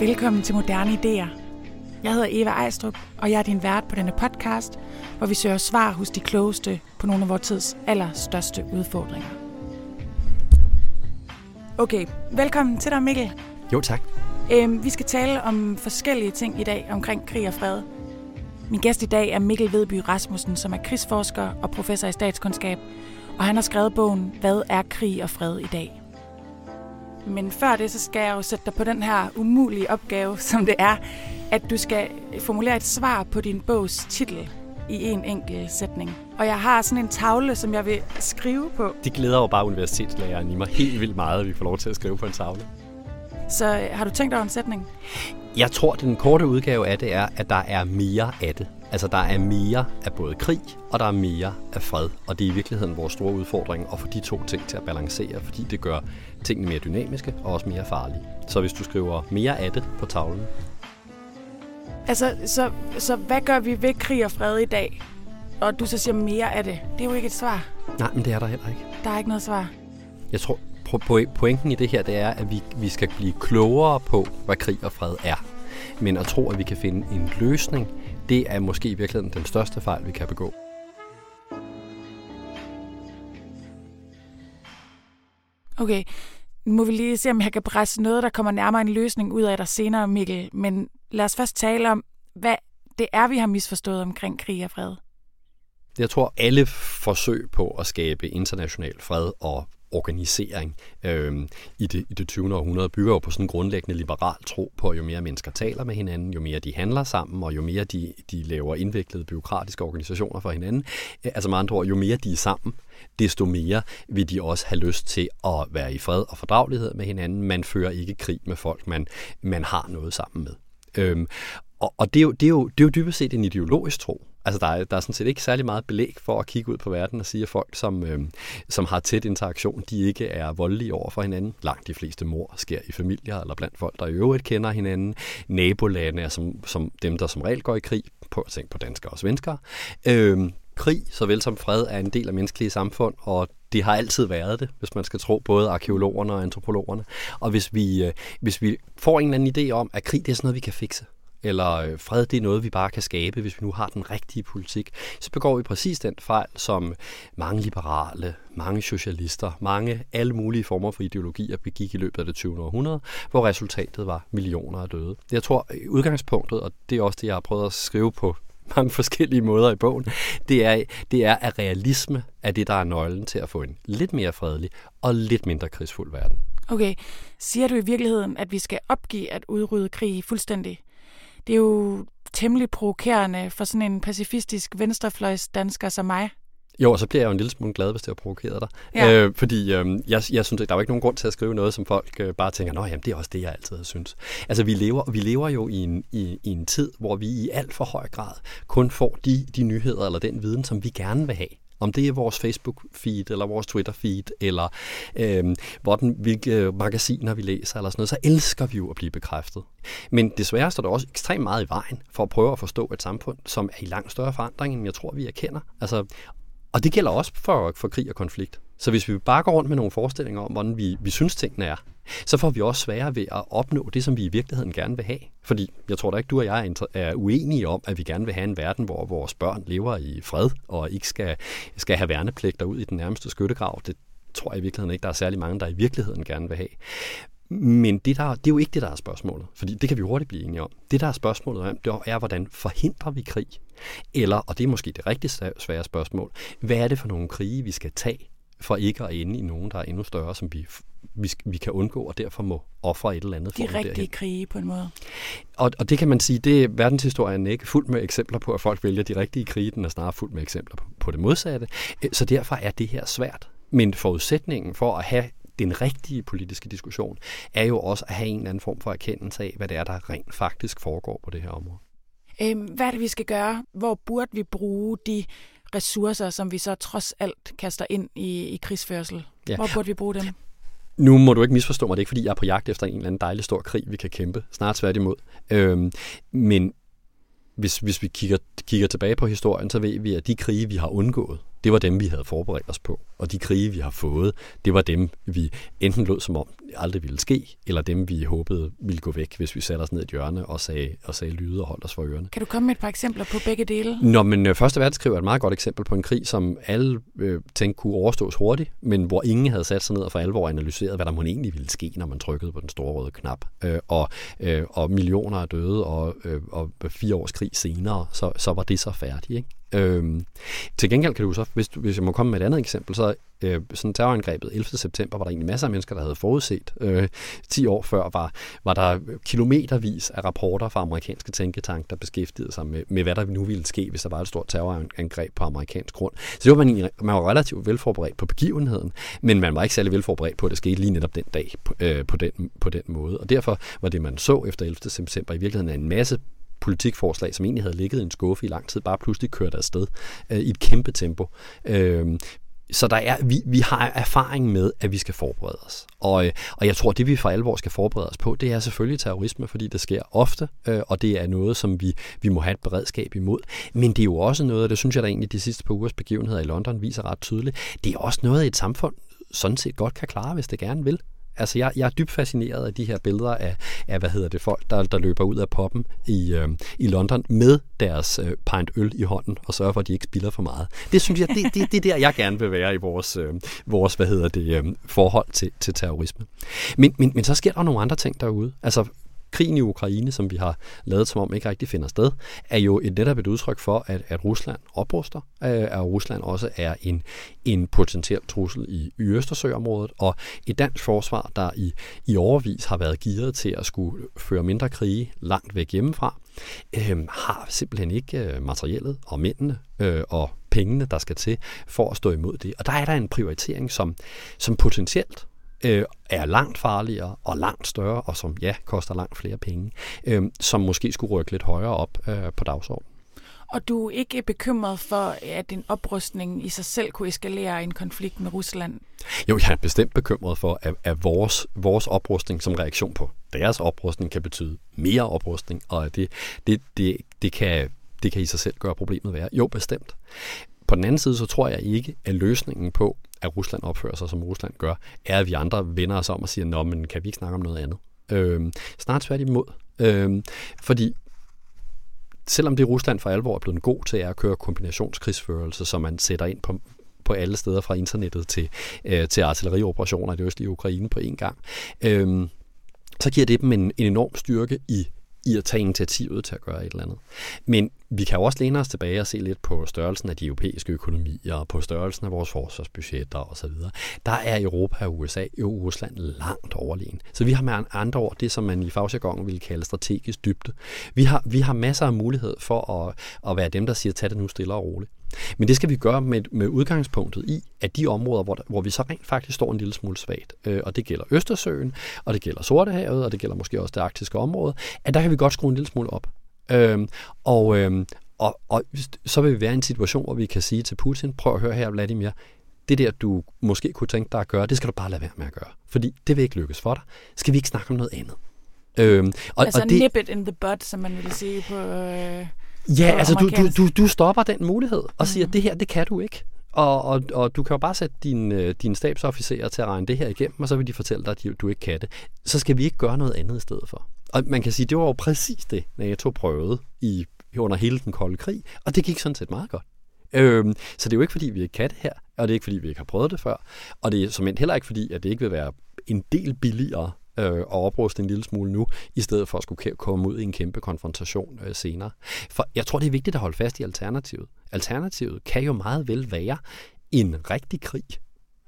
Velkommen til Moderne Idéer. Jeg hedder Eva Ejstrup, og jeg er din vært på denne podcast, hvor vi søger svar hos de klogeste på nogle af vores tids allerstørste udfordringer. Okay, velkommen til dig Mikkel. Jo, tak. Øhm, vi skal tale om forskellige ting i dag omkring krig og fred. Min gæst i dag er Mikkel Vedby Rasmussen, som er krigsforsker og professor i statskundskab, og han har skrevet bogen Hvad er krig og fred i dag? Men før det, så skal jeg jo sætte dig på den her umulige opgave, som det er, at du skal formulere et svar på din bogs titel i en enkelt sætning. Og jeg har sådan en tavle, som jeg vil skrive på. Det glæder jo bare universitetslæreren i mig helt vildt meget, at vi får lov til at skrive på en tavle. Så øh, har du tænkt over en sætning? Jeg tror, den korte udgave af det er, at der er mere af det. Altså, der er mere af både krig, og der er mere af fred. Og det er i virkeligheden vores store udfordring at få de to ting til at balancere, fordi det gør tingene mere dynamiske og også mere farlige. Så hvis du skriver mere af det på tavlen. Altså, så, så hvad gør vi ved krig og fred i dag? Og du så siger mere af det. Det er jo ikke et svar. Nej, men det er der heller ikke. Der er ikke noget svar. Jeg tror, pointen i det her, det er, at vi, vi skal blive klogere på, hvad krig og fred er. Men at tro, at vi kan finde en løsning, det er måske i virkeligheden den største fejl, vi kan begå. Okay, nu må vi lige se, om jeg kan presse noget, der kommer nærmere en løsning ud af dig senere, Mikkel. Men lad os først tale om, hvad det er, vi har misforstået omkring krig og fred. Jeg tror, alle forsøg på at skabe international fred og organisering øh, i, det, i det 20. århundrede bygger jo på sådan en grundlæggende liberal tro på, at jo mere mennesker taler med hinanden, jo mere de handler sammen, og jo mere de, de laver indviklede byråkratiske organisationer for hinanden, øh, altså med andre ord, jo mere de er sammen, desto mere vil de også have lyst til at være i fred og fordragelighed med hinanden. Man fører ikke krig med folk, man, man har noget sammen med. Øhm, og og det, er jo, det, er jo, det er jo dybest set en ideologisk tro. Altså, der er, der er sådan set ikke særlig meget belæg for at kigge ud på verden og sige, at folk, som, øh, som har tæt interaktion, de ikke er voldelige over for hinanden. Langt de fleste mor sker i familier eller blandt folk, der i øvrigt kender hinanden. Nabolande er som, som dem, der som regel går i krig. På at tænke på danskere og svenskere. Øh, krig, såvel som fred, er en del af menneskelige samfund, og det har altid været det, hvis man skal tro både arkeologerne og antropologerne. Og hvis vi, øh, hvis vi får en eller anden idé om, at krig det er sådan noget, vi kan fikse, eller øh, fred det er noget, vi bare kan skabe, hvis vi nu har den rigtige politik, så begår vi præcis den fejl, som mange liberale, mange socialister, mange alle mulige former for ideologier begik i løbet af det 20. århundrede, hvor resultatet var millioner af døde. Jeg tror, øh, udgangspunktet, og det er også det, jeg har prøvet at skrive på mange forskellige måder i bogen, det er, det er, at realisme er det, der er nøglen til at få en lidt mere fredelig og lidt mindre krigsfuld verden. Okay, siger du i virkeligheden, at vi skal opgive at udrydde krig fuldstændig? Det er jo temmelig provokerende for sådan en pacifistisk venstrefløjs dansker som mig. Jo, og så bliver jeg jo en lille smule glad, hvis det har provokeret dig. Ja. Øh, fordi øh, jeg, jeg synes, der er jo ikke nogen grund til at skrive noget, som folk øh, bare tænker, nå jamen, det er også det, jeg altid har syntes. Altså, vi lever, vi lever jo i en, i, i en tid, hvor vi i alt for høj grad kun får de, de nyheder eller den viden, som vi gerne vil have. Om det er vores Facebook-feed, eller vores Twitter-feed, eller øhm, øh, hvordan, hvilke magasiner vi læser, eller sådan noget, så elsker vi jo at blive bekræftet. Men desværre står der også ekstremt meget i vejen for at prøve at forstå et samfund, som er i langt større forandring, end jeg tror, vi erkender. Altså, og det gælder også for, for krig og konflikt. Så hvis vi bare går rundt med nogle forestillinger om, hvordan vi, vi synes, tingene er, så får vi også sværere ved at opnå det, som vi i virkeligheden gerne vil have. Fordi jeg tror da ikke, du og jeg er uenige om, at vi gerne vil have en verden, hvor vores børn lever i fred og ikke skal, skal have værnepligter ud i den nærmeste skyttegrav. Det tror jeg i virkeligheden ikke, der er særlig mange, der i virkeligheden gerne vil have. Men det, der, det er jo ikke det, der er spørgsmålet, fordi det kan vi hurtigt blive enige om. Det, der er spørgsmålet om, det er, hvordan forhindrer vi krig? Eller, og det er måske det rigtig svære spørgsmål, hvad er det for nogle krige, vi skal tage, for ikke at ende i nogen, der er endnu større, som vi, vi, vi kan undgå, og derfor må ofre et eller andet. De rigtige derhen. krige på en måde. Og, og det kan man sige, det er verdenshistorien ikke fuld med eksempler på, at folk vælger de rigtige krige, den er snarere fuld med eksempler på, på det modsatte. Så derfor er det her svært. Men forudsætningen for at have den rigtige politiske diskussion, er jo også at have en eller anden form for erkendelse af, hvad det er, der rent faktisk foregår på det her område. Øhm, hvad er det, vi skal gøre? Hvor burde vi bruge de ressourcer, som vi så trods alt kaster ind i, i krigsførsel? Ja. Hvor burde vi bruge dem? Nu må du ikke misforstå mig, det er ikke fordi, jeg er på jagt efter en eller anden dejlig stor krig, vi kan kæmpe. Snart tværtimod. Øhm, men hvis, hvis vi kigger, kigger tilbage på historien, så ved vi, at de krige, vi har undgået, det var dem, vi havde forberedt os på. Og de krige, vi har fået, det var dem, vi enten lød som om aldrig ville ske, eller dem, vi håbede ville gå væk, hvis vi satte os ned i et hjørne og sagde, og sagde lyde og holdt os for ørerne. Kan du komme med et par eksempler på begge dele? Nå, men øh, Første Verdenskrig er et meget godt eksempel på en krig, som alle øh, tænkte kunne overstås hurtigt, men hvor ingen havde sat sig ned og for alvor analyseret, hvad der må egentlig ville ske, når man trykkede på den store røde knap. Øh, og, øh, og millioner er døde, og, øh, og fire års krig senere, så, så var det så færdigt. Ikke? Øhm, til gengæld kan du så, hvis, du, hvis jeg må komme med et andet eksempel, så øh, sådan terrorangrebet 11. september var der egentlig masser af mennesker, der havde forudset. Øh, 10 år før var, var der kilometervis af rapporter fra amerikanske tænketanke, der beskæftigede sig med, med, hvad der nu ville ske, hvis der var et stort terrorangreb på amerikansk grund. Så det var man, man var relativt velforberedt på begivenheden, men man var ikke særlig velforberedt på, at det skete lige netop den dag på, øh, på, den, på den måde. Og derfor var det, man så efter 11. september, i virkeligheden en masse politikforslag, som egentlig havde ligget i en skuffe i lang tid, bare pludselig kørt afsted øh, i et kæmpe tempo. Øh, så der er, vi, vi har erfaring med, at vi skal forberede os. Og, øh, og jeg tror, det vi for alvor skal forberede os på, det er selvfølgelig terrorisme, fordi det sker ofte, øh, og det er noget, som vi, vi må have et beredskab imod. Men det er jo også noget, og det synes jeg da egentlig de sidste par ugers begivenheder i London viser ret tydeligt, det er også noget, et samfund sådan set godt kan klare, hvis det gerne vil. Altså, jeg, jeg er dybt fascineret af de her billeder af, af hvad hedder det, folk, der, der løber ud af poppen i, øh, i London med deres øh, pint øl i hånden og sørger for, at de ikke spilder for meget. Det synes jeg, det, det, det er der, jeg gerne vil være i vores, øh, vores hvad hedder det, øh, forhold til, til terrorisme. Men, men, men så sker der nogle andre ting derude. Altså, krigen i Ukraine, som vi har lavet som om ikke rigtig finder sted, er jo et netop et udtryk for, at, at Rusland opruster, øh, at Rusland også er en, en potentiel trussel i, i Østersøområdet, og et dansk forsvar, der i, i overvis har været gearet til at skulle føre mindre krige langt væk hjemmefra, øh, har simpelthen ikke øh, materiellet og mændene øh, og pengene, der skal til for at stå imod det. Og der er der en prioritering, som, som potentielt øh, er langt farligere og langt større, og som ja, koster langt flere penge, øh, som måske skulle rykke lidt højere op øh, på dagsordenen. Og du er ikke bekymret for, at en oprustning i sig selv kunne eskalere en konflikt med Rusland? Jo, jeg er bestemt bekymret for, at, at vores, vores oprustning som reaktion på deres oprustning kan betyde mere oprustning, og at det, det, det, det, kan, det kan i sig selv gøre problemet værre. Jo, bestemt. På den anden side, så tror jeg ikke, at løsningen på, at Rusland opfører sig, som Rusland gør, er, at vi andre vender os om og siger, nå, men kan vi ikke snakke om noget andet? Øh, snart tværtimod. Øh, fordi selvom det Rusland for alvor er blevet god til, at køre kombinationskrigsførelse, som man sætter ind på, på alle steder fra internettet til, øh, til artillerioperationer i det østlige Ukraine på én gang, øh, så giver det dem en, en enorm styrke i i at tage initiativet til at gøre et eller andet. Men vi kan jo også læne os tilbage og se lidt på størrelsen af de europæiske økonomier, på størrelsen af vores forsvarsbudgetter osv. Der er Europa og USA og Rusland langt overlegen. Så vi har med andre ord det, som man i fagjargonen ville kalde strategisk dybde. Vi har, vi har masser af mulighed for at, at være dem, der siger, tag det nu stille og roligt. Men det skal vi gøre med, med udgangspunktet i, at de områder, hvor, hvor vi så rent faktisk står en lille smule svagt, øh, og det gælder Østersøen, og det gælder Sortehavet, og det gælder måske også det arktiske område, at der kan vi godt skrue en lille smule op. Øh, og, øh, og, og så vil vi være i en situation, hvor vi kan sige til Putin, prøv at høre her, Vladimir, det der, du måske kunne tænke dig at gøre, det skal du bare lade være med at gøre. Fordi det vil ikke lykkes for dig. Skal vi ikke snakke om noget andet? Øhm, og, altså og det, nip it in the bud, som man vil sige på... Øh Ja, altså du, du, du, du stopper den mulighed og siger, mm. det her, det kan du ikke. Og, og, og du kan jo bare sætte dine øh, din stabsofficerer til at regne det her igennem, og så vil de fortælle dig, at du ikke kan det. Så skal vi ikke gøre noget andet i stedet for. Og man kan sige, det var jo præcis det, NATO prøvede i, under hele den kolde krig, og det gik sådan set meget godt. Øhm, så det er jo ikke, fordi vi ikke kan det her, og det er ikke, fordi vi ikke har prøvet det før, og det er som heller ikke, fordi at det ikke vil være en del billigere øh, og opruste en lille smule nu, i stedet for at skulle komme ud i en kæmpe konfrontation øh, senere. For jeg tror, det er vigtigt at holde fast i alternativet. Alternativet kan jo meget vel være en rigtig krig,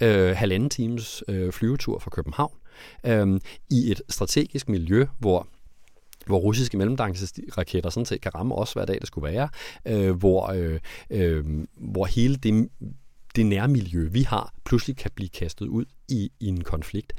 øh, halvanden times øh, flyvetur fra København, øh, i et strategisk miljø, hvor hvor russiske mellemdistanceraketter sådan set kan ramme os hver dag, det skulle være, øh, hvor, øh, øh, hvor hele det, det nærmiljø, vi har, pludselig kan blive kastet ud i, i en konflikt.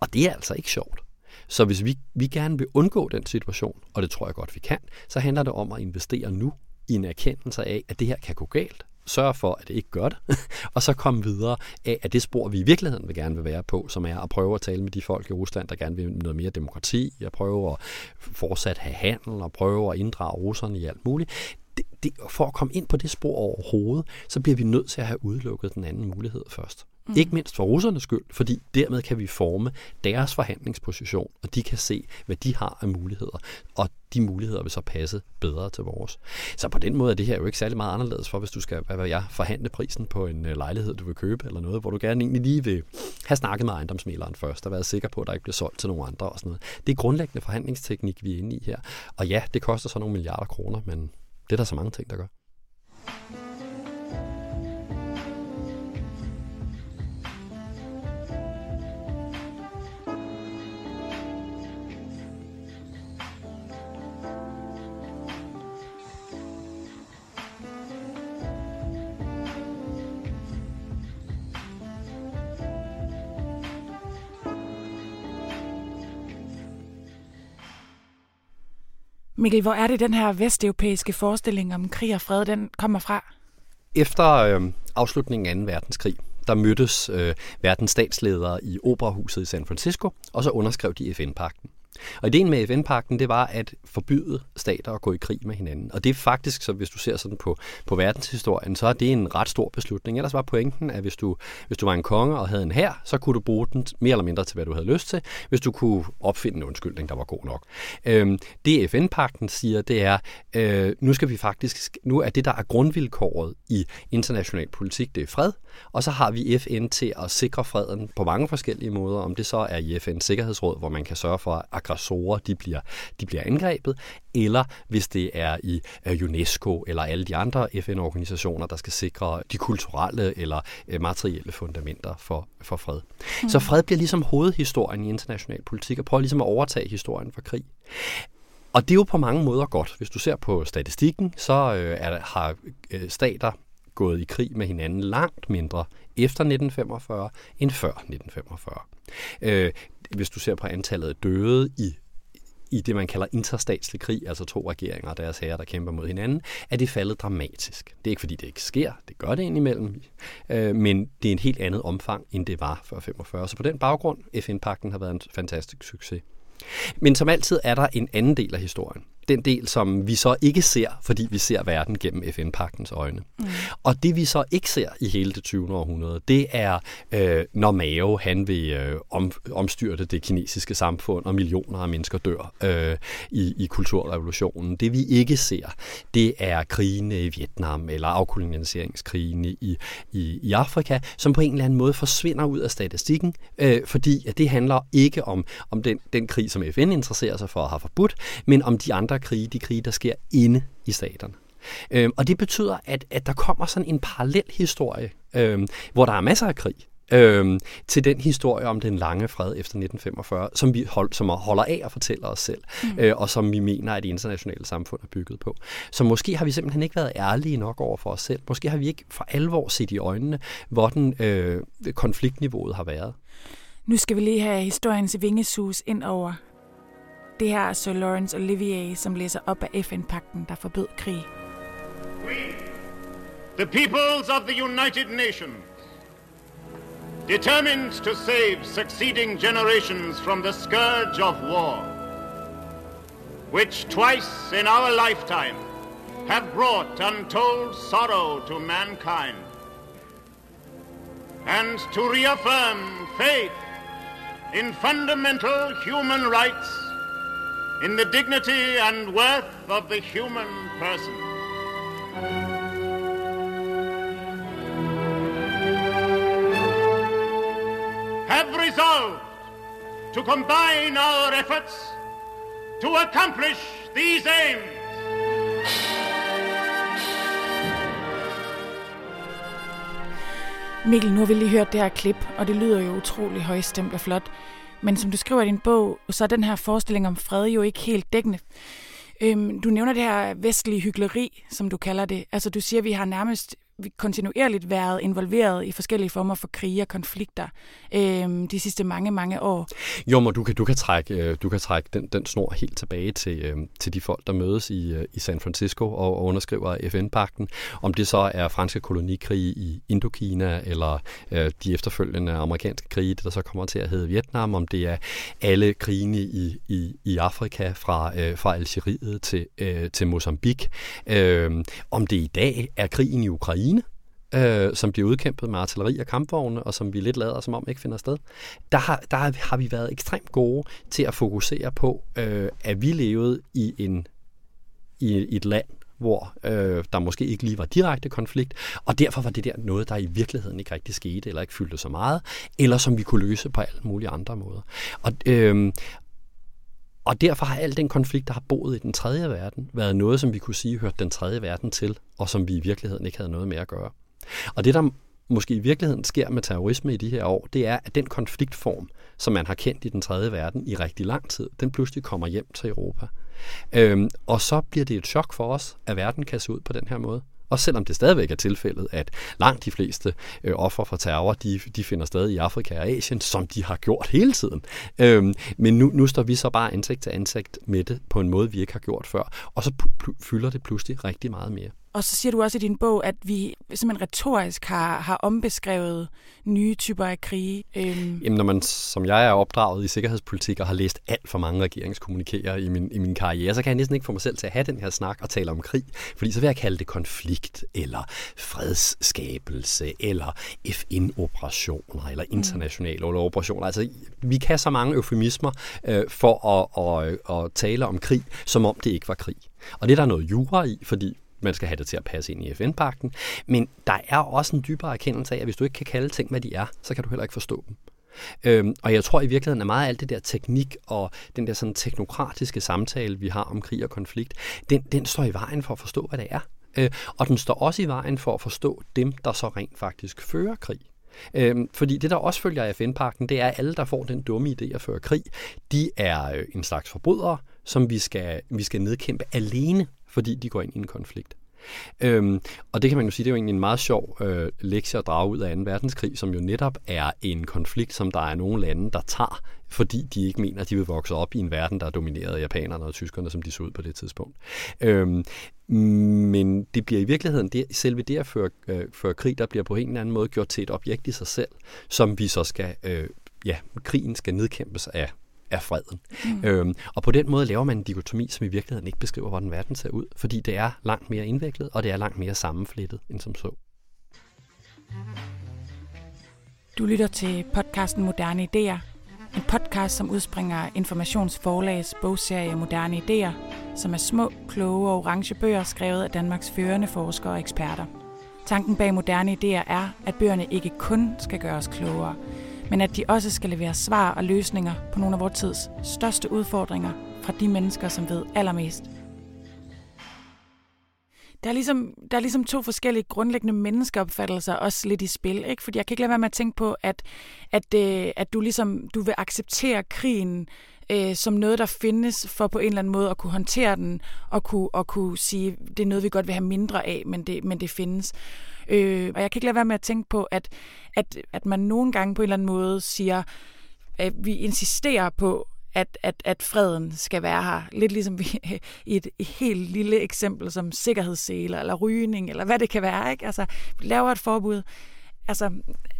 Og det er altså ikke sjovt. Så hvis vi, vi gerne vil undgå den situation, og det tror jeg godt, vi kan, så handler det om at investere nu i en erkendelse af, at det her kan gå galt. Sørge for, at det ikke gør det, og så komme videre af, at det spor, vi i virkeligheden vil gerne vil være på, som er at prøve at tale med de folk i Rusland, der gerne vil noget mere demokrati, at prøve at fortsat have handel, og prøve at inddrage russerne i alt muligt. Det, det, for at komme ind på det spor overhovedet, så bliver vi nødt til at have udelukket den anden mulighed først. Mm. Ikke mindst for russernes skyld, fordi dermed kan vi forme deres forhandlingsposition, og de kan se, hvad de har af muligheder, og de muligheder vil så passe bedre til vores. Så på den måde er det her jo ikke særlig meget anderledes for, hvis du skal hvad jeg, forhandle prisen på en øh, lejlighed, du vil købe, eller noget, hvor du gerne egentlig lige vil have snakket med ejendomsmæleren først, og være sikker på, at der ikke bliver solgt til nogen andre og sådan noget. Det er grundlæggende forhandlingsteknik, vi er inde i her. Og ja, det koster så nogle milliarder kroner, men det er der så mange ting, der gør. Mikkel, hvor er det den her vesteuropæiske forestilling om krig og fred, den kommer fra? Efter øh, afslutningen af 2. verdenskrig, der mødtes øh, verdens statsledere i Operahuset i San Francisco, og så underskrev de FN-pakten. Og ideen med FN-pakten, det var at forbyde stater at gå i krig med hinanden. Og det er faktisk, så hvis du ser sådan på, på verdenshistorien, så er det en ret stor beslutning. Ellers var pointen, at hvis du, hvis du var en konge og havde en hær, så kunne du bruge den mere eller mindre til, hvad du havde lyst til, hvis du kunne opfinde en undskyldning, der var god nok. Øhm, det FN-pakten siger, det er, øh, nu skal vi faktisk, nu er det, der er grundvilkåret i international politik, det er fred, og så har vi FN til at sikre freden på mange forskellige måder, om det så er i FN's Sikkerhedsråd, hvor man kan sørge for, at aggressorer de bliver, de bliver angrebet, eller hvis det er i øh, UNESCO eller alle de andre FN-organisationer, der skal sikre de kulturelle eller øh, materielle fundamenter for, for fred. Mm. Så fred bliver ligesom hovedhistorien i international politik, og prøver ligesom at overtage historien for krig. Og det er jo på mange måder godt. Hvis du ser på statistikken, så øh, er, har øh, stater gået i krig med hinanden langt mindre efter 1945 end før 1945. Øh, hvis du ser på antallet af døde i i det, man kalder interstatslig krig, altså to regeringer og deres herrer, der kæmper mod hinanden, er det faldet dramatisk. Det er ikke, fordi det ikke sker, det gør det indimellem, øh, men det er et helt andet omfang, end det var før 45. Så på den baggrund, FN-pakten har været en fantastisk succes. Men som altid er der en anden del af historien den del, som vi så ikke ser, fordi vi ser verden gennem FN-paktens øjne. Mm. Og det vi så ikke ser i hele det 20. århundrede, det er, øh, når Mao han vil øh, om, omstyrte det kinesiske samfund, og millioner af mennesker dør øh, i, i kulturrevolutionen. Det vi ikke ser, det er krigene i Vietnam, eller afkoloniseringskrigene i, i, i Afrika, som på en eller anden måde forsvinder ud af statistikken, øh, fordi at det handler ikke om, om den, den krig, som FN interesserer sig for at have forbudt, men om de andre krige, de krige, der sker inde i staterne. Øhm, og det betyder, at, at der kommer sådan en parallel historie, øhm, hvor der er masser af krig, øhm, til den historie om den lange fred efter 1945, som vi hold, som holder af at fortælle os selv, mm. øh, og som vi mener, at det internationale samfund er bygget på. Så måske har vi simpelthen ikke været ærlige nok over for os selv. Måske har vi ikke for alvor set i øjnene, hvordan øh, konfliktniveauet har været. Nu skal vi lige have historiens vingesus ind over Det her er Sir Lawrence Olivier, som læser op af FN-pakten, der forbød krig. We, the peoples of the United Nations, determined to save succeeding generations from the scourge of war, which twice in our lifetime have brought untold sorrow to mankind, and to reaffirm faith in fundamental human rights in the dignity and worth of the human person. Have resolved to combine our efforts to accomplish these aims. Mikkel, nu har vi lige hørt det her klip, og det lyder jo utrolig højstemt og flot. Men som du skriver i din bog, så er den her forestilling om fred jo ikke helt dækkende. Øhm, du nævner det her vestlige hyggeleri, som du kalder det. Altså du siger, at vi har nærmest kontinuerligt været involveret i forskellige former for krige og konflikter øh, de sidste mange, mange år. Jo, men du kan, du kan trække, øh, du kan trække den, den snor helt tilbage til, øh, til de folk, der mødes i, øh, i San Francisco og, og underskriver FN-pakten. Om det så er franske kolonikrige i Indokina, eller øh, de efterfølgende amerikanske krige, der så kommer til at hedde Vietnam, om det er alle krigene i, i, i Afrika fra, øh, fra Algeriet til, øh, til Mozambique, øh, om det i dag er krigen i Ukraine, øh, som bliver udkæmpet med artilleri og kampvogne, og som vi lidt lader som om ikke finder sted, der har, der har vi været ekstremt gode til at fokusere på, øh, at vi levede i, en, i et land, hvor øh, der måske ikke lige var direkte konflikt, og derfor var det der noget, der i virkeligheden ikke rigtig skete, eller ikke fyldte så meget, eller som vi kunne løse på alle mulige andre måder. Og, øh, og derfor har al den konflikt, der har boet i den tredje verden, været noget, som vi kunne sige hørte den tredje verden til, og som vi i virkeligheden ikke havde noget med at gøre. Og det, der måske i virkeligheden sker med terrorisme i de her år, det er, at den konfliktform, som man har kendt i den tredje verden i rigtig lang tid, den pludselig kommer hjem til Europa. Øhm, og så bliver det et chok for os, at verden kan se ud på den her måde. Og selvom det stadigvæk er tilfældet, at langt de fleste øh, offer for terror, de, de finder sted i Afrika og Asien, som de har gjort hele tiden. Øhm, men nu, nu står vi så bare ansigt til ansigt med det på en måde, vi ikke har gjort før. Og så fylder det pludselig rigtig meget mere. Og så siger du også i din bog, at vi simpelthen retorisk har, har ombeskrevet nye typer af krige. Øhm. Jamen, når man, som jeg er opdraget i sikkerhedspolitik og har læst alt for mange regeringskommunikerer i min, i min karriere, så kan jeg næsten ikke få mig selv til at have den her snak og tale om krig. Fordi så vil jeg kalde det konflikt, eller fredsskabelse, eller FN-operationer, eller mm. internationale mm. operationer. Altså, vi kan så mange eufemismer øh, for at, at, at tale om krig, som om det ikke var krig. Og det er der noget jura i, fordi man skal have det til at passe ind i FN-pakten. Men der er også en dybere erkendelse af, at hvis du ikke kan kalde ting, hvad de er, så kan du heller ikke forstå dem. Øhm, og jeg tror i virkeligheden, at meget af alt det der teknik og den der sådan teknokratiske samtale, vi har om krig og konflikt, den, den står i vejen for at forstå, hvad det er. Øh, og den står også i vejen for at forstå dem, der så rent faktisk fører krig. Øhm, fordi det, der også følger af FN-pakten, det er, at alle, der får den dumme idé at føre krig, de er øh, en slags forbrydere, som vi skal, vi skal nedkæmpe alene fordi de går ind i en konflikt. Øhm, og det kan man jo sige, det er jo egentlig en meget sjov øh, lektie at drage ud af 2. verdenskrig, som jo netop er en konflikt, som der er nogle lande, der tager, fordi de ikke mener, at de vil vokse op i en verden, der er domineret af japanerne og tyskerne, som de så ud på det tidspunkt. Øhm, men det bliver i virkeligheden, det, selve det at føre, øh, føre krig, der bliver på en eller anden måde gjort til et objekt i sig selv, som vi så skal, øh, ja, krigen skal nedkæmpes af er freden. Mm. Øhm, og på den måde laver man en dikotomi, som i virkeligheden ikke beskriver, hvordan verden ser ud, fordi det er langt mere indviklet, og det er langt mere sammenflettet end som så. Du lytter til podcasten Moderne Idéer, en podcast, som udspringer Informationsforlags bogserie Moderne Idéer, som er små, kloge og orange bøger skrevet af Danmarks førende forskere og eksperter. Tanken bag Moderne Idéer er, at bøgerne ikke kun skal gøre os klogere, men at de også skal levere svar og løsninger på nogle af vores tids største udfordringer fra de mennesker, som ved allermest. Der er, ligesom, der er ligesom to forskellige grundlæggende menneskeopfattelser også lidt i spil, ikke? Fordi jeg kan ikke lade være med at tænke på, at, at, øh, at du ligesom du vil acceptere krigen øh, som noget, der findes for på en eller anden måde at kunne håndtere den, og kunne, og kunne sige, det er noget, vi godt vil have mindre af, men det, men det findes. Øh, og jeg kan ikke lade være med at tænke på, at, at, at man nogle gange på en eller anden måde siger, at vi insisterer på, at, at, at freden skal være her. Lidt ligesom vi, i et, et helt lille eksempel som sikkerhedsseler eller rygning, eller hvad det kan være. Ikke? Altså, vi laver et forbud. Altså,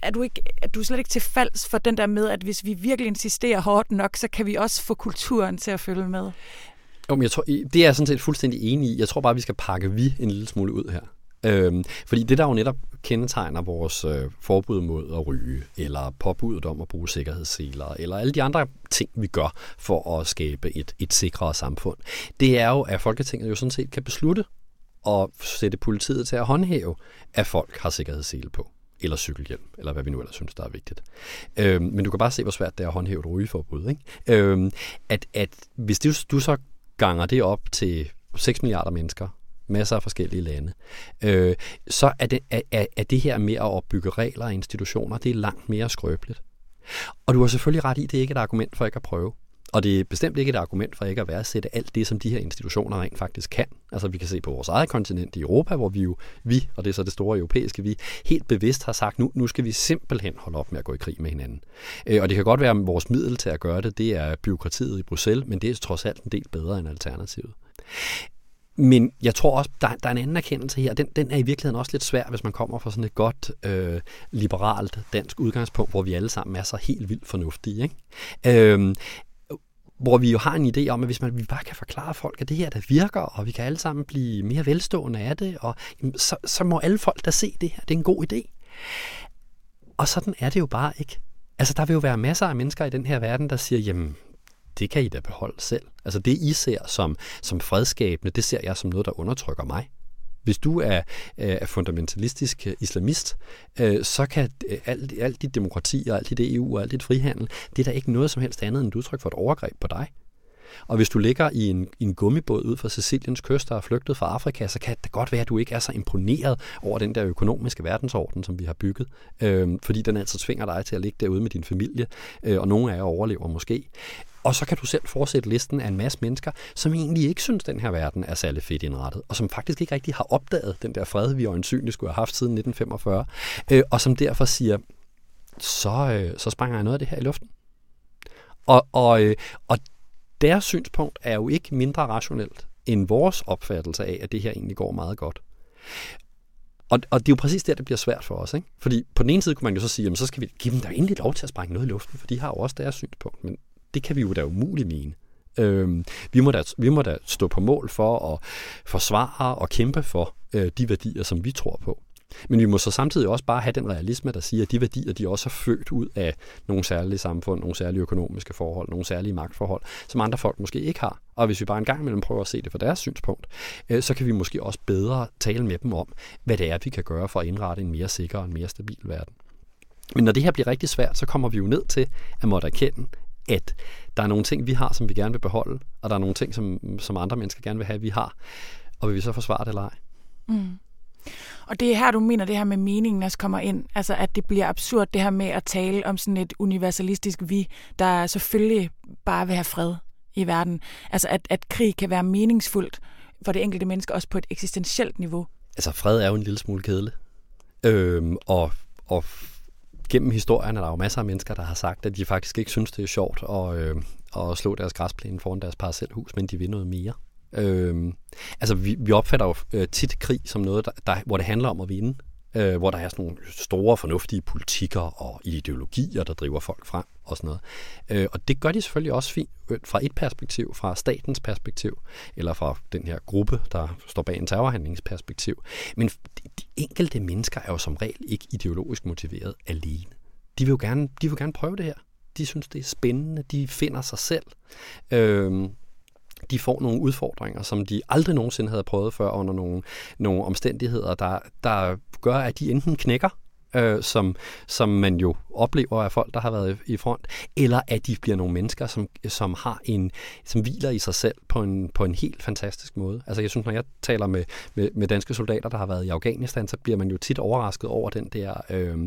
er du, ikke, er du slet ikke til falds for den der med, at hvis vi virkelig insisterer hårdt nok, så kan vi også få kulturen til at følge med? Jo, men jeg tror, det er jeg sådan set fuldstændig enig i. Jeg tror bare, vi skal pakke vi en lille smule ud her. Øhm, fordi det, der jo netop kendetegner vores øh, forbud mod at ryge, eller påbuddet om at bruge sikkerhedsseler, eller alle de andre ting, vi gør for at skabe et, et sikrere samfund, det er jo, at Folketinget jo sådan set kan beslutte at sætte politiet til at håndhæve, at folk har sikkerhedssele på eller cykelhjelm, eller hvad vi nu ellers synes, der er vigtigt. Øhm, men du kan bare se, hvor svært det er at håndhæve et rygeforbud. Ikke? Øhm, at, at hvis du, du så ganger det op til 6 milliarder mennesker, masser af forskellige lande, øh, så er det, er, er det her med at opbygge regler og institutioner, det er langt mere skrøbeligt. Og du har selvfølgelig ret i, det er ikke et argument for ikke at prøve. Og det er bestemt ikke et argument for ikke at værdsætte alt det, som de her institutioner rent faktisk kan. Altså vi kan se på vores eget kontinent i Europa, hvor vi jo, vi, og det er så det store europæiske vi, helt bevidst har sagt, nu, nu skal vi simpelthen holde op med at gå i krig med hinanden. Øh, og det kan godt være, at vores middel til at gøre det, det er byråkratiet i Bruxelles, men det er trods alt en del bedre end alternativet. Men jeg tror også, der, der er en anden erkendelse her. Den, den er i virkeligheden også lidt svær, hvis man kommer fra sådan et godt øh, liberalt dansk udgangspunkt, hvor vi alle sammen er så helt vildt fornuftige. Ikke? Øh, hvor vi jo har en idé om, at hvis man vi bare kan forklare folk, at det her der virker, og vi kan alle sammen blive mere velstående af det, og jamen, så, så må alle folk da se det her. Det er en god idé. Og sådan er det jo bare ikke. Altså, der vil jo være masser af mennesker i den her verden, der siger, jamen, det kan I da beholde selv. Altså det, I ser som, som fredskabende, det ser jeg som noget, der undertrykker mig. Hvis du er, øh, er fundamentalistisk øh, islamist, øh, så kan øh, alt, alt dit demokrati og alt dit EU og alt dit frihandel, det er da ikke noget som helst andet end et udtryk for et overgreb på dig. Og hvis du ligger i en, i en gummibåd ud fra Siciliens kyst og er flygtet fra Afrika, så kan det godt være, at du ikke er så imponeret over den der økonomiske verdensorden, som vi har bygget. Øh, fordi den altså tvinger dig til at ligge derude med din familie, øh, og nogle af jer overlever måske. Og så kan du selv fortsætte listen af en masse mennesker, som egentlig ikke synes, at den her verden er særlig fedt indrettet, og som faktisk ikke rigtig har opdaget den der fred, vi øjensynligt skulle have haft siden 1945, øh, og som derfor siger, så, øh, så springer jeg noget af det her i luften. Og, og, øh, og deres synspunkt er jo ikke mindre rationelt end vores opfattelse af, at det her egentlig går meget godt. Og, og det er jo præcis der, det bliver svært for os. Ikke? Fordi på den ene side kunne man jo så sige, jamen, så skal vi give dem da endelig lov til at sprænge noget i luften, for de har jo også deres synspunkt. Men det kan vi jo da umuligt mene. Øhm, vi, må da, vi må da stå på mål for at forsvare og kæmpe for øh, de værdier, som vi tror på. Men vi må så samtidig også bare have den realisme, der siger, at de værdier, de også er født ud af nogle særlige samfund, nogle særlige økonomiske forhold, nogle særlige magtforhold, som andre folk måske ikke har. Og hvis vi bare en gang imellem prøver at se det fra deres synspunkt, øh, så kan vi måske også bedre tale med dem om, hvad det er, vi kan gøre for at indrette en mere sikker og en mere stabil verden. Men når det her bliver rigtig svært, så kommer vi jo ned til at måtte erkende, at der er nogle ting, vi har, som vi gerne vil beholde, og der er nogle ting, som, som andre mennesker gerne vil have, vi har. Og vil vi så forsvare det eller ej? Mm. Og det er her, du mener, det her med meningen også kommer ind. Altså, at det bliver absurd, det her med at tale om sådan et universalistisk vi, der selvfølgelig bare vil have fred i verden. Altså, at, at krig kan være meningsfuldt for det enkelte menneske, også på et eksistentielt niveau. Altså, fred er jo en lille smule kedelig. Øhm, og, og gennem historien er der jo masser af mennesker, der har sagt, at de faktisk ikke synes, det er sjovt at, øh, at slå deres græsplæne foran deres parcelhus, men de vil noget mere. Øh, altså, vi, vi opfatter jo øh, tit krig som noget, der, der, hvor det handler om at vinde øh, hvor der er sådan nogle store, fornuftige politikker og ideologier, der driver folk frem og sådan noget. Øh, og det gør de selvfølgelig også fint øh, fra et perspektiv, fra statens perspektiv, eller fra den her gruppe, der står bag en terrorhandlingsperspektiv. Men de, de enkelte mennesker er jo som regel ikke ideologisk motiveret alene. De vil jo gerne, de vil gerne prøve det her. De synes, det er spændende. De finder sig selv. Øh, de får nogle udfordringer, som de aldrig nogensinde havde prøvet før under nogle, nogle omstændigheder, der, der gør, at de enten knækker, øh, som, som man jo oplever af folk, der har været i front, eller at de bliver nogle mennesker, som, som har en, som hviler i sig selv på en, på en helt fantastisk måde. Altså jeg synes, når jeg taler med, med, med danske soldater, der har været i Afghanistan, så bliver man jo tit overrasket over den der, øh,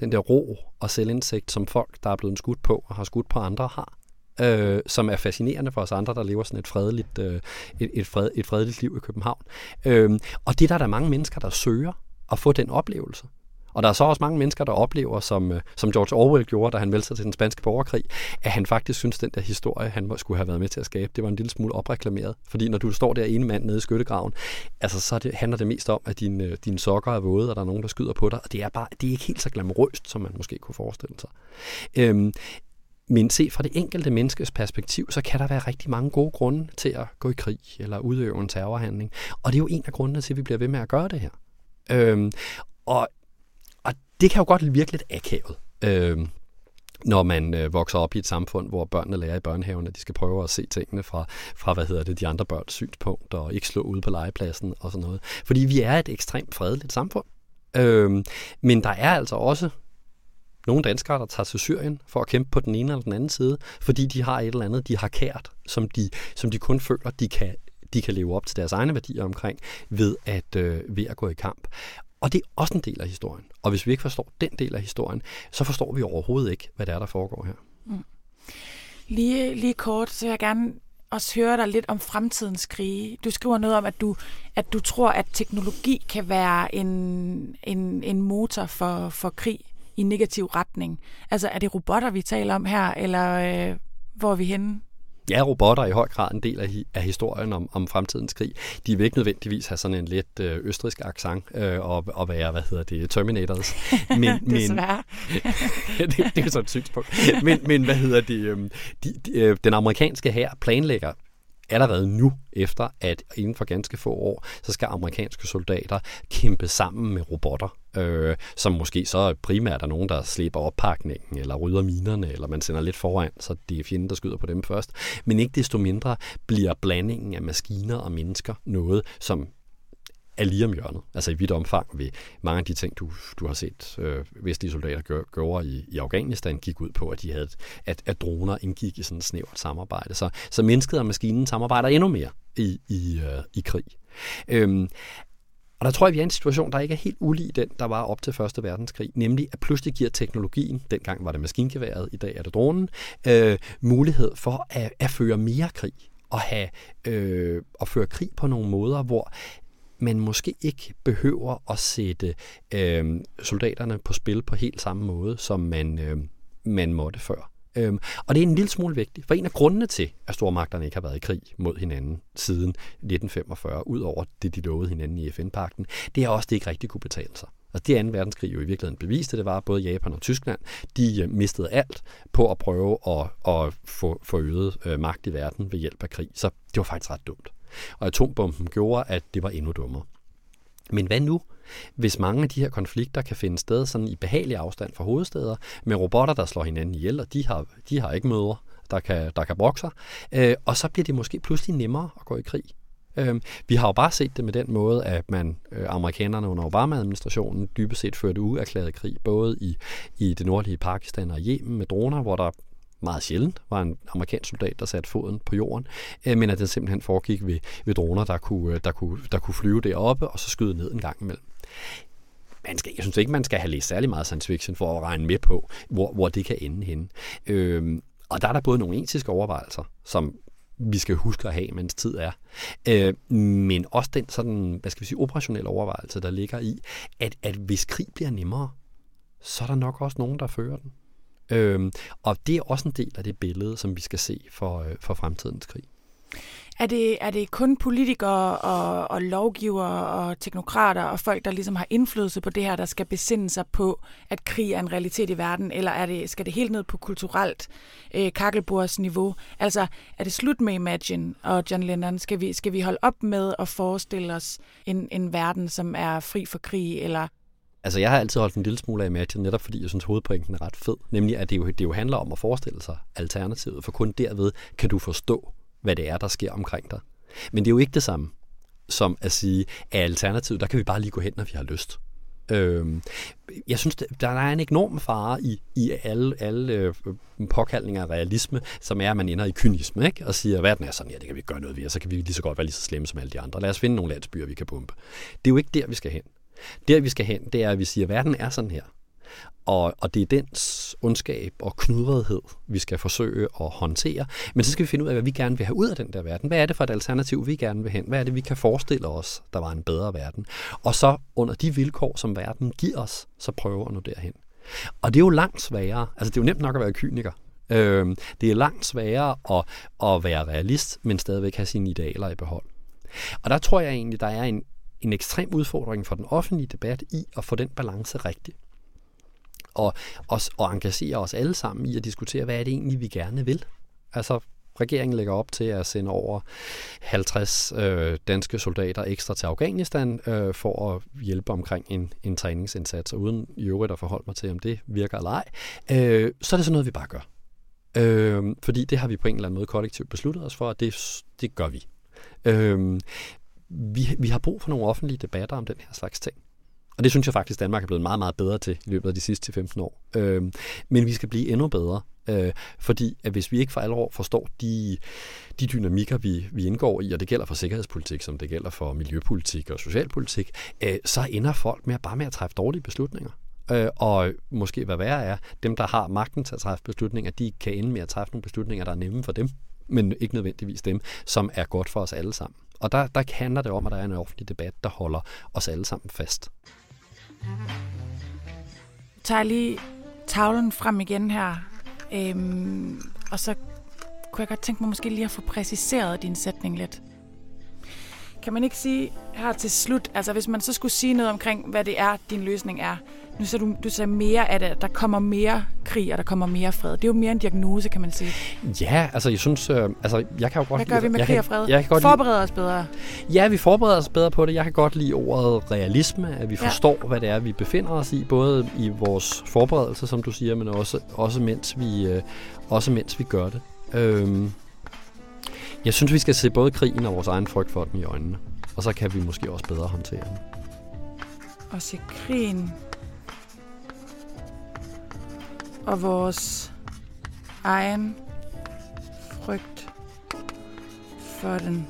den der ro og selvindsigt, som folk, der er blevet skudt på og har skudt på andre, har øh, som er fascinerende for os andre, der lever sådan et fredeligt, øh, et, et, fred, et fredeligt liv i København. Øh, og det der er der mange mennesker, der søger at få den oplevelse. Og der er så også mange mennesker, der oplever, som, øh, som George Orwell gjorde, da han meldte sig til den spanske borgerkrig, at han faktisk synes, at den der historie, han skulle have været med til at skabe, det var en lille smule opreklameret. Fordi når du står der ene mand nede i skyttegraven, altså så det, handler det mest om, at dine, din øh, dine sokker er våde, og der er nogen, der skyder på dig. Og det er, bare, det er ikke helt så glamorøst, som man måske kunne forestille sig. Øhm, men se fra det enkelte menneskes perspektiv, så kan der være rigtig mange gode grunde til at gå i krig eller udøve en terrorhandling. Og det er jo en af grundene til, at vi bliver ved med at gøre det her. Øhm, og, og det kan jo godt virke lidt akavet. Øhm, når man øh, vokser op i et samfund, hvor børnene lærer i børnehaven, at de skal prøve at se tingene fra, fra hvad hedder det, de andre børns synspunkt, og ikke slå ud på legepladsen og sådan noget. Fordi vi er et ekstremt fredeligt samfund. Øhm, men der er altså også nogle danskere, der tager til Syrien for at kæmpe på den ene eller den anden side, fordi de har et eller andet, de har kært, som de, som de kun føler, de kan, de kan leve op til deres egne værdier omkring ved at, øh, ved at gå i kamp. Og det er også en del af historien. Og hvis vi ikke forstår den del af historien, så forstår vi overhovedet ikke, hvad det er, der foregår her. Mm. Lige, lige kort, så vil jeg gerne også høre dig lidt om fremtidens krige. Du skriver noget om, at du, at du tror, at teknologi kan være en, en, en motor for, for krig i negativ retning. Altså, er det robotter, vi taler om her, eller øh, hvor er vi henne? Ja, robotter er i høj grad en del af, af historien om, om fremtidens krig. De vil ikke nødvendigvis have sådan en lidt øh, østrisk accent øh, og, og være, hvad hedder det, Terminators. Men, Desværre. Men, det, det er sådan et synspunkt. Men, men hvad hedder det, øh, de, de, øh, den amerikanske her planlægger allerede nu, efter at inden for ganske få år, så skal amerikanske soldater kæmpe sammen med robotter, øh, som måske så primært er nogen, der slipper oppakningen, eller rydder minerne, eller man sender lidt foran, så det er fjenden, der skyder på dem først. Men ikke desto mindre bliver blandingen af maskiner og mennesker noget, som er lige om hjørnet. Altså i vidt omfang ved mange af de ting, du, du har set øh, vestlige soldater gøre, gør i, i Afghanistan, gik ud på, at de havde, at, at droner indgik i sådan et snævert samarbejde. Så, så mennesket og maskinen samarbejder endnu mere i, i, øh, i krig. Øhm, og der tror jeg, vi er i en situation, der ikke er helt ulig den, der var op til Første Verdenskrig, nemlig at pludselig giver teknologien, dengang var det maskingeværet, i dag er det dronen, øh, mulighed for at, at føre mere krig og have øh, at føre krig på nogle måder, hvor man måske ikke behøver at sætte øh, soldaterne på spil på helt samme måde, som man, øh, man måtte før. Øhm, og det er en lille smule vigtigt, for en af grundene til, at stormagterne ikke har været i krig mod hinanden siden 1945, ud over det, de lovede hinanden i FN-pakten, det er også, at det ikke rigtig kunne betale sig. Og det 2. verdenskrig jo i virkeligheden beviste, det var, at både Japan og Tyskland, de øh, mistede alt på at prøve at, at få, få øget øh, magt i verden ved hjælp af krig. Så det var faktisk ret dumt. Og atombomben gjorde, at det var endnu dummere. Men hvad nu, hvis mange af de her konflikter kan finde sted sådan i behagelig afstand fra hovedsteder, med robotter, der slår hinanden ihjel, og de har, de har ikke møder, der kan, der kan brokke sig, øh, og så bliver det måske pludselig nemmere at gå i krig. Øh, vi har jo bare set det med den måde, at man, øh, amerikanerne under Obama-administrationen, dybest set førte uerklæret krig, både i, i det nordlige Pakistan og Yemen med droner, hvor der meget sjældent var en amerikansk soldat, der satte foden på jorden, øh, men at det simpelthen foregik ved, ved droner, der kunne, øh, der, kunne, der kunne flyve deroppe og så skyde ned en gang imellem. Man skal, jeg synes ikke, man skal have læst særlig meget science fiction for at regne med på, hvor, hvor det kan ende henne. Øh, og der er der både nogle etiske overvejelser, som vi skal huske at have, mens tid er. Øh, men også den sådan, hvad skal vi sige, operationelle overvejelse, der ligger i, at, at hvis krig bliver nemmere, så er der nok også nogen, der fører den. Øhm, og det er også en del af det billede, som vi skal se for, øh, for fremtidens krig. Er det, er det kun politikere og, og lovgivere og teknokrater og folk, der ligesom har indflydelse på det her, der skal besinde sig på, at krig er en realitet i verden, eller er det, skal det helt ned på kulturelt øh, kakkelbordsniveau? Altså, er det slut med Imagine og John Lennon? Skal vi, skal vi holde op med at forestille os en, en verden, som er fri for krig, eller Altså, jeg har altid holdt en lille smule af Imagine, netop fordi jeg synes, hovedpointen er ret fed. Nemlig, at det jo, det jo handler om at forestille sig alternativet, for kun derved kan du forstå, hvad det er, der sker omkring dig. Men det er jo ikke det samme som at sige, at alternativet, der kan vi bare lige gå hen, når vi har lyst. Øhm, jeg synes, der er en enorm fare i, i alle, alle øh, påkaldninger af realisme, som er, at man ender i kynisme, ikke? og siger, at verden er sådan, ja, det kan vi gøre noget ved, og så kan vi lige så godt være lige så slemme som alle de andre. Lad os finde nogle landsbyer, vi kan pumpe. Det er jo ikke der, vi skal hen. Der vi skal hen, det er, at vi siger, at verden er sådan her. Og, og det er dens ondskab og knudrethed, vi skal forsøge at håndtere. Men så skal vi finde ud af, hvad vi gerne vil have ud af den der verden. Hvad er det for et alternativ, vi gerne vil hen? Hvad er det, vi kan forestille os, der var en bedre verden? Og så under de vilkår, som verden giver os, så prøve at nå derhen. Og det er jo langt sværere. Altså det er jo nemt nok at være kyniker. Øh, det er langt sværere at, at være realist, men stadigvæk have sine idealer i behold. Og der tror jeg egentlig, der er en, en ekstrem udfordring for den offentlige debat i at få den balance rigtig. Og, os, og engagere os alle sammen i at diskutere, hvad er det egentlig, vi gerne vil. Altså, regeringen lægger op til at sende over 50 øh, danske soldater ekstra til Afghanistan øh, for at hjælpe omkring en, en træningsindsats, og uden i øvrigt at forholde mig til, om det virker eller ej, øh, så er det sådan noget, vi bare gør. Øh, fordi det har vi på en eller anden måde kollektivt besluttet os for, at det, det gør vi. Øh, vi, vi har brug for nogle offentlige debatter om den her slags ting. Og det synes jeg faktisk, Danmark er blevet meget, meget bedre til i løbet af de sidste 15 år. Øh, men vi skal blive endnu bedre, øh, fordi at hvis vi ikke for alvor forstår de, de dynamikker, vi, vi indgår i, og det gælder for sikkerhedspolitik, som det gælder for miljøpolitik og socialpolitik, øh, så ender folk med bare med at træffe dårlige beslutninger. Øh, og måske hvad værre er, dem, der har magten til at træffe beslutninger, de kan ende med at træffe nogle beslutninger, der er nemme for dem, men ikke nødvendigvis dem, som er godt for os alle sammen. Og der, der handler det om, at der er en offentlig debat, der holder os alle sammen fast. Jeg tager lige tavlen frem igen her, øhm, og så kunne jeg godt tænke mig måske lige at få præciseret din sætning lidt. Kan man ikke sige her til slut, altså hvis man så skulle sige noget omkring, hvad det er, din løsning er. Nu så du, du sagde mere at der kommer mere krig, og der kommer mere fred. Det er jo mere en diagnose, kan man sige. Ja, altså jeg synes, øh, altså jeg kan jo godt Hvad gør vi med jeg krig kan, og fred? Jeg kan godt Forbereder os bedre. Ja, vi forbereder os bedre på det. Jeg kan godt lide ordet realisme, at vi Ja. forstår, hvad det er, vi befinder os i, både i vores forberedelse, som du siger, men også, også, mens, vi, øh, også mens vi gør det. Øhm, jeg synes, vi skal se både krigen og vores egen frygt for den i øjnene. Og så kan vi måske også bedre håndtere den. Og se krigen. Og vores egen frygt for den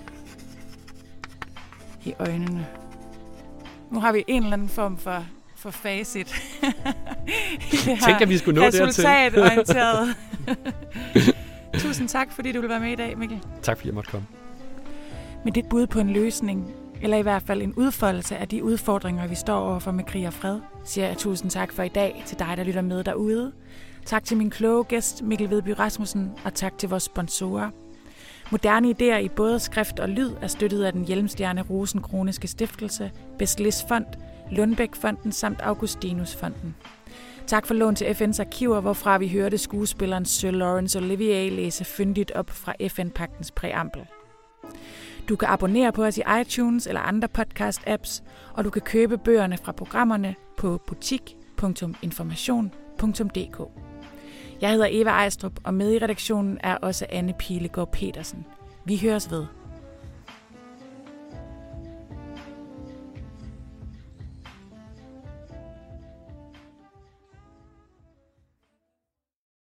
i øjnene. Nu har vi en eller anden form for, for facit. I det her Tænk, at vi skulle nå dertil. Resultatorienteret. Tusind tak, fordi du vil være med i dag, Mikkel. Tak fordi jeg måtte komme. med dit bud på en løsning, eller i hvert fald en udfoldelse af de udfordringer, vi står overfor med krig og fred, siger jeg tusind tak for i dag til dig, der lytter med derude. Tak til min kloge gæst, Mikkel Vedby Rasmussen, og tak til vores sponsorer. Moderne idéer i både skrift og lyd er støttet af den Hjelmstjerne Rosenkroniske Stiftelse, Bestlis Fond, Lundbæk Fonden samt Augustinus Fonden. Tak for lån til FN's arkiver, hvorfra vi hørte skuespilleren Sir Lawrence Olivier læse fyndigt op fra FN-pagtens præambel. Du kan abonnere på os i iTunes eller andre podcast-apps, og du kan købe bøgerne fra programmerne på butik.information.dk. Jeg hedder Eva Ejstrup, og med i redaktionen er også Anne Pilegaard Petersen. Vi høres ved.